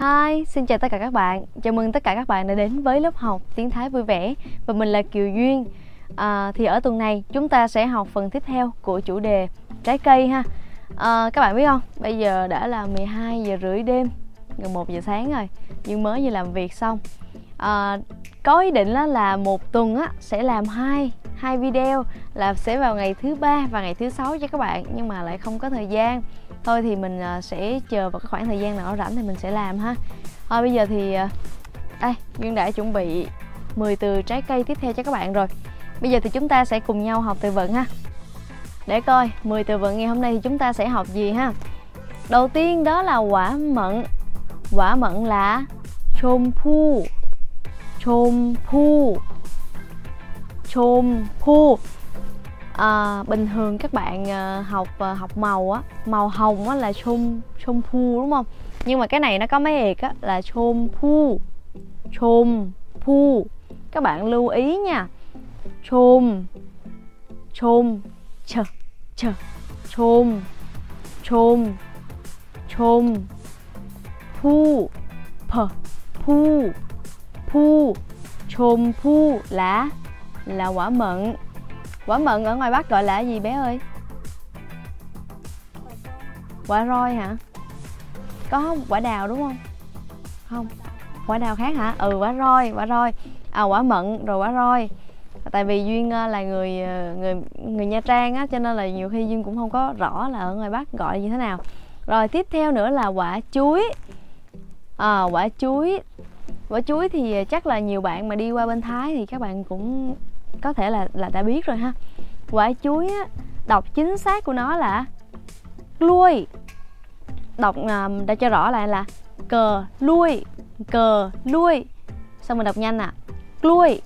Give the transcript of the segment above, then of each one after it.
Hi, xin chào tất cả các bạn. Chào mừng tất cả các bạn đã đến với lớp học tiếng Thái vui vẻ và mình là Kiều Duyên. À, thì ở tuần này chúng ta sẽ học phần tiếp theo của chủ đề trái cây ha. À, các bạn biết không? Bây giờ đã là 12 giờ rưỡi đêm, gần 1 giờ sáng rồi. Nhưng mới vừa làm việc xong. À, có ý định là, là một tuần á sẽ làm hai hai video là sẽ vào ngày thứ ba và ngày thứ sáu cho các bạn nhưng mà lại không có thời gian. Thôi thì mình ờ, sẽ chờ vào cái khoảng thời gian nào rảnh thì mình sẽ làm ha. Thôi bây giờ thì ờ, đây duyên đã chuẩn bị 10 từ trái cây tiếp theo cho các bạn rồi. Bây giờ thì chúng ta sẽ cùng nhau học từ vựng ha. Để coi 10 từ vựng ngày hôm nay thì chúng ta sẽ học gì ha? Đầu tiên đó là quả mận. Quả mận là chôm pu chôm chôm à, bình thường các bạn à, học à, học màu á màu hồng á là chôm chôm phu đúng không? Nhưng mà cái này nó có mấy ệt á là chôm phu. Chôm phu. Các bạn lưu ý nha. Chôm chôm chờ chờ chôm chôm chôm phu phờ phu phu, chôm phu là là quả mận. Quả mận ở ngoài bắc gọi là gì bé ơi? Quả roi hả? Có không quả đào đúng không? Không. Quả đào khác hả? Ừ quả roi quả roi. À quả mận rồi quả roi. Tại vì duyên ờ, là người ờ, người người nha trang á cho nên là nhiều khi duyên cũng không có rõ là ở ngoài bắc gọi như thế nào. Rồi tiếp theo nữa là quả chuối. À, quả chuối quả chuối thì chắc là nhiều bạn mà đi qua bên thái thì các bạn cũng có thể là là đã biết rồi ha. Quả chuối á, đọc chính xác của nó là lui đọc à, đã cho rõ lại là cờ lui cờ lui xong mình đọc nhanh à lui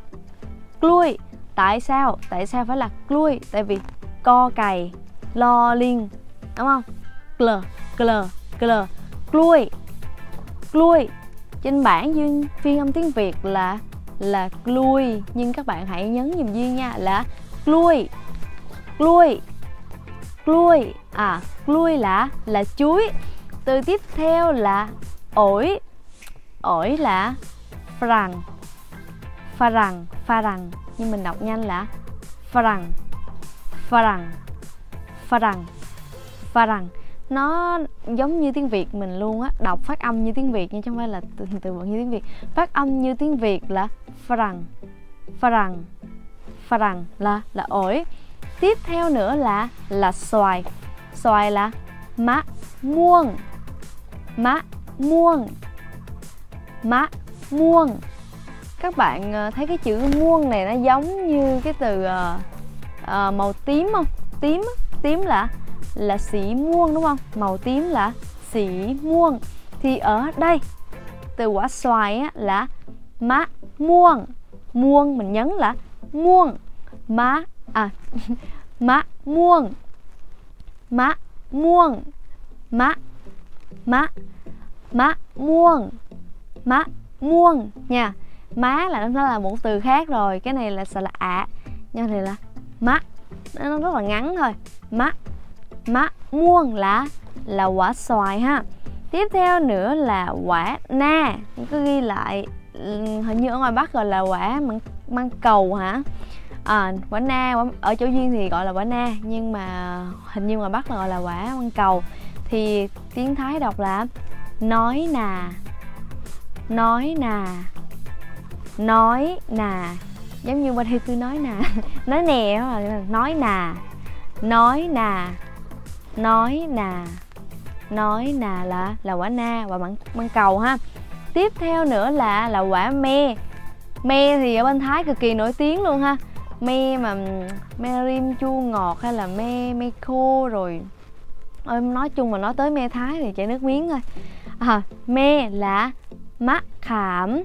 lui tại sao? Tại sao phải là lui tại vì co cày lo liên đúng không? Cl cl cl lui lui trên bảng duyên phiên âm tiếng việt là là lui nhưng các bạn hãy nhấn dùm duyên nha, là lui lui lui à lui là là chuối. Từ tiếp theo là ổi. Ổi là phẳng. Phẳng phẳng. Nhưng mình đọc nhanh là phẳng. Phẳng. Phẳng. Phẳng nó giống như tiếng việt mình luôn á đọc phát âm như tiếng việt nhưng không phải là từ, từ vựng như tiếng việt. Phát âm như tiếng việt là phẳng phẳng phẳng là là ổi. Tiếp theo nữa là là xoài. Xoài là má muông má muông má muông. Các bạn ờ, thấy cái chữ muông này nó giống như cái từ uh, uh, màu tím không? Tím tím là là sĩ muông đúng không? Màu tím là sĩ muông. Thì ở đây từ quả xoài á, là má muông. Muông mình nhấn là muông. Má à má muông. Má muông. Má má má muông. Má muông nha. Má là nó là một từ khác rồi. Cái này là sợ là ạ à. nhưng này là má. Nó rất là ngắn thôi. Má Mã muông là là quả xoài ha. Tiếp theo nữa là quả na. Cứ ghi lại ừ, hình như ở ngoài bắc gọi là quả măng, măng cầu hả? À, quả na quả, ở chỗ duyên thì gọi là quả na nhưng mà hình như ngoài bắc là gọi là quả măng cầu. Thì tiếng thái đọc là nói nà nói nà nói nà. Giống như bên đây tôi nói nà nói nè nói nà nói nà nói nà nói nà là là quả na quả măng, măng cầu ha. Tiếp theo nữa là là quả me. Me thì ở bên thái cực kỳ nổi tiếng luôn ha. Me mà me rim chua ngọt hay là me me khô rồi ơi nói chung mà nói tới me thái thì chảy nước miếng thôi. À, me là má khảm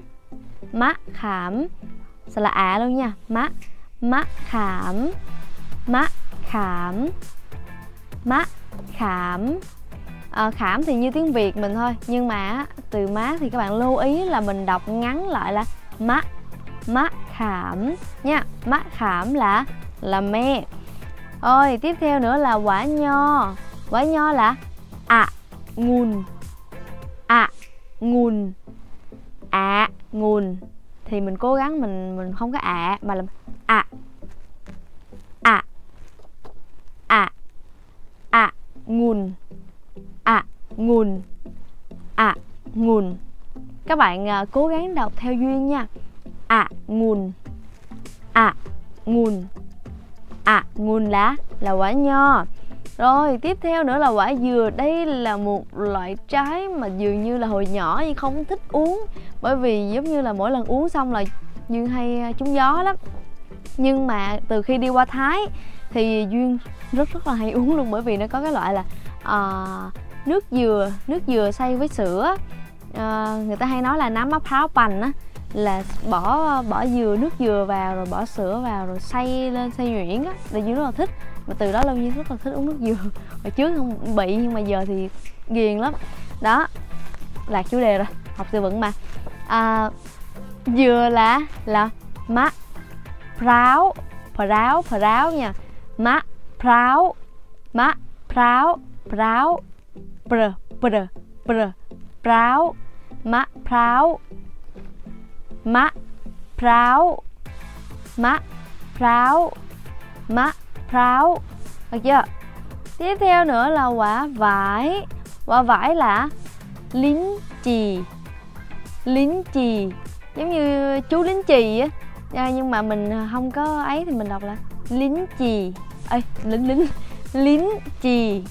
má khảm sẽ là ạ luôn nha. Má má khảm má khảm má khảm. À, khảm thì như tiếng việt mình thôi nhưng mà từ má thì các bạn lưu ý là mình đọc ngắn lại là má má khảm nha. Má khảm là là me. Ôi tiếp theo nữa là quả nho. Quả nho là ạ à, ngùn ạ à, nguồn. Ạ nguồn. Thì mình cố gắng mình mình không có ạ mà làm ạ ạ ạ ạ nguồn. Ạ nguồn. Ngùn nguồn. Các bạn à, cố gắng đọc theo duyên nha. Ạ nguồn. Ạ nguồn. Ạ nguồn lá là quả nho. Rồi tiếp theo nữa là quả dừa. Đây là một loại trái mà dường như là hồi nhỏ nhưng không thích uống. Bởi vì giống như là mỗi lần uống xong là Duyên hay trúng gió lắm. Nhưng mà từ khi đi qua Thái Thì Duyên rất rất là hay uống luôn Bởi vì nó có cái loại là uh, nước dừa Nước dừa xay với sữa. Uh, Người ta hay nói là nắm mắc pháo pành á là bỏ bỏ dừa nước dừa vào rồi bỏ sữa vào rồi xay lên xay nhuyễn á là duyên rất là thích. Mà từ đó lâu nhiên rất là thích uống nước dừa. Hồi trước không bị nhưng mà giờ thì ghiền lắm. Đó lạc chủ đề rồi học từ vựng mà. À, dừa là là mát práo práo práo nha. Má, práo má, práo práo, pr pr pr, práo, má práo má práo má práo, má pháo được chưa? Tiếp theo nữa là quả vải. Quả vải là lính chì. Lính chì. Giống như chú lính chì á à, nhưng mà mình ờ, không có ấy thì mình đọc là lính chì. Ơi lính lính lính chì.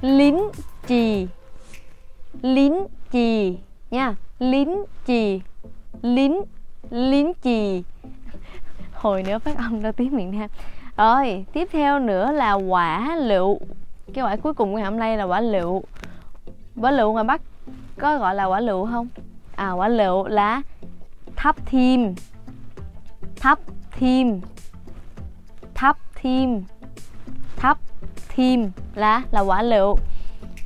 Lính chì. Lính chì nha. Lính chì. Lính lính chì. Hồi nữa phát âm ra tiếng miền nam rồi tiếp theo nữa là quả lựu. Cái quả cuối cùng của ngày hôm nay là quả lựu. Quả lựu ngoài bắc có gọi là quả lựu không? À quả lựu là thắp thêm thắp thêm thắp thêm thắp thêm là là quả lựu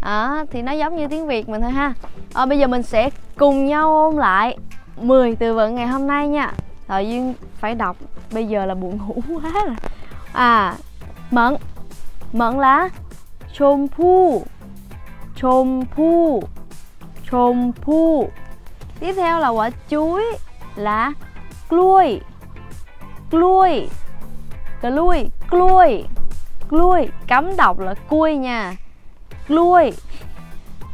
à, thì nó giống như tiếng việt mình thôi ha. À, bây giờ mình sẽ cùng nhau ôn lại 10 từ vựng ngày hôm nay nha. Rồi duyên phải đọc. Bây giờ là buồn ngủ quá rồi. À mận mận là chôm pu chôm pu chôm pu tiếp theo là quả chuối là gluôi gluôi gluôi gluôi cấm đọc là cui nha. Gluôi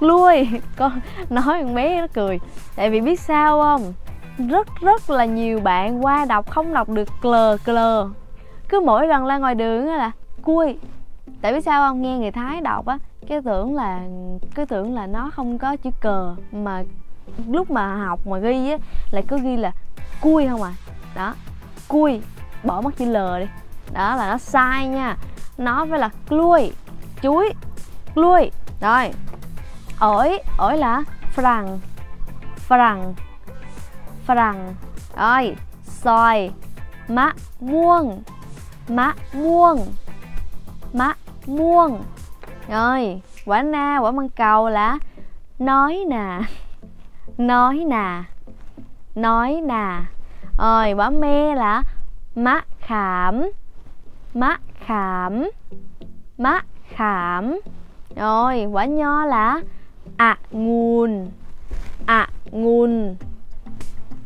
gluôi con nói con bé nó cười. Tại vì biết sao không? Rất rất là nhiều bạn qua đọc không đọc được clờ clờ cứ mỗi lần ra ngoài đường là cui. Tại biết sao không? Nghe người thái đọc á, cái tưởng là, cái tưởng là nó không có chữ cờ mà lúc mà học mà ghi á lại cứ ghi là cui không à. Đó cui, bỏ mất chữ l đi. Đó là nó sai nha. Nó phải là lui chuối lui rồi. Ổi ổi là phẳng phẳng phẳng. Rồi. Xoài, mã muông mã muông mã muông. Rồi. Quả na, quả măng cầu là nói nà nói nà nói nà. Rồi quả me là mắc khảm Mắc khảm Mắc khảm. Rồi quả nho là ạ à, nguồn ạ à, nguồn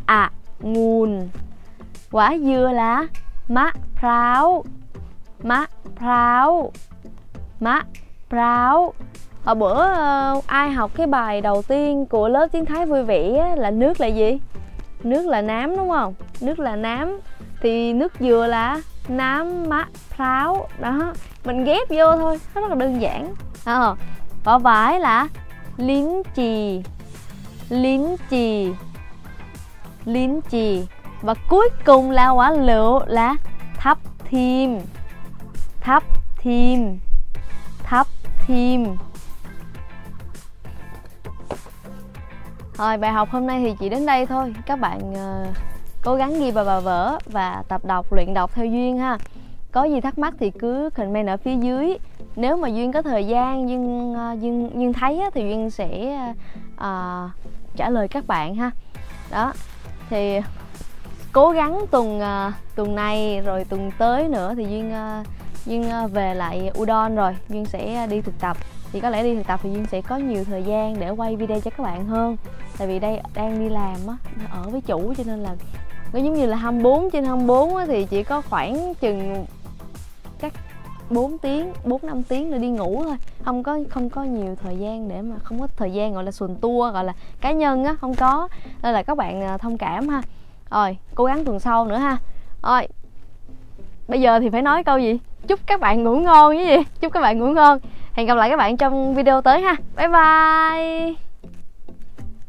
ạ à, nguồn. Quả dừa là mắc práo mắc práo mắc práo hồi bữa ờ, ai học cái bài đầu tiên của lớp tiếng thái vui vẻ là nước là gì? Nước là nám đúng không? Nước là nám. Thì nước dừa là nám má pháo. Đó. Mình ghép vô thôi. Nó rất là đơn giản. Ờ. À, quả vải là lín chì. Lín chì. Lín chì. Và cuối cùng là quả lựu là thắp thêm thắp thêm thắp thêm Rồi bài học hôm nay thì chỉ đến đây thôi. Các bạn uh, cố gắng ghi vào bài vở và tập đọc, luyện đọc theo Duyên ha. Có gì thắc mắc thì cứ comment ở phía dưới. Nếu mà Duyên có thời gian, Duyên, uh, Duyên, Duyên thấy á, thì Duyên sẽ uh, trả lời các bạn ha. Đó Thì cố gắng tuần uh, tuần này rồi tuần tới nữa thì duyên uh, duyên về lại udon rồi. Duyên sẽ đi thực tập thì có lẽ đi thực tập thì duyên sẽ có nhiều thời gian để quay video cho các bạn hơn. Tại vì đây đang đi làm á ở với chủ cho nên là nó giống như là 24 trên 24 á, thì chỉ có khoảng chừng chắc 4 tiếng 4 5 tiếng để đi ngủ thôi. Không có không có nhiều thời gian để mà không có thời gian gọi là xuồng tour gọi là cá nhân á không có. Nên là các bạn à, thông cảm ha. Rồi cố gắng tuần sau nữa ha. Rồi bây giờ thì phải nói câu gì? Chúc các bạn ngủ ngon với gì? Chúc các bạn ngủ ngon hẹn gặp lại các bạn trong video tới ha. Bye bye.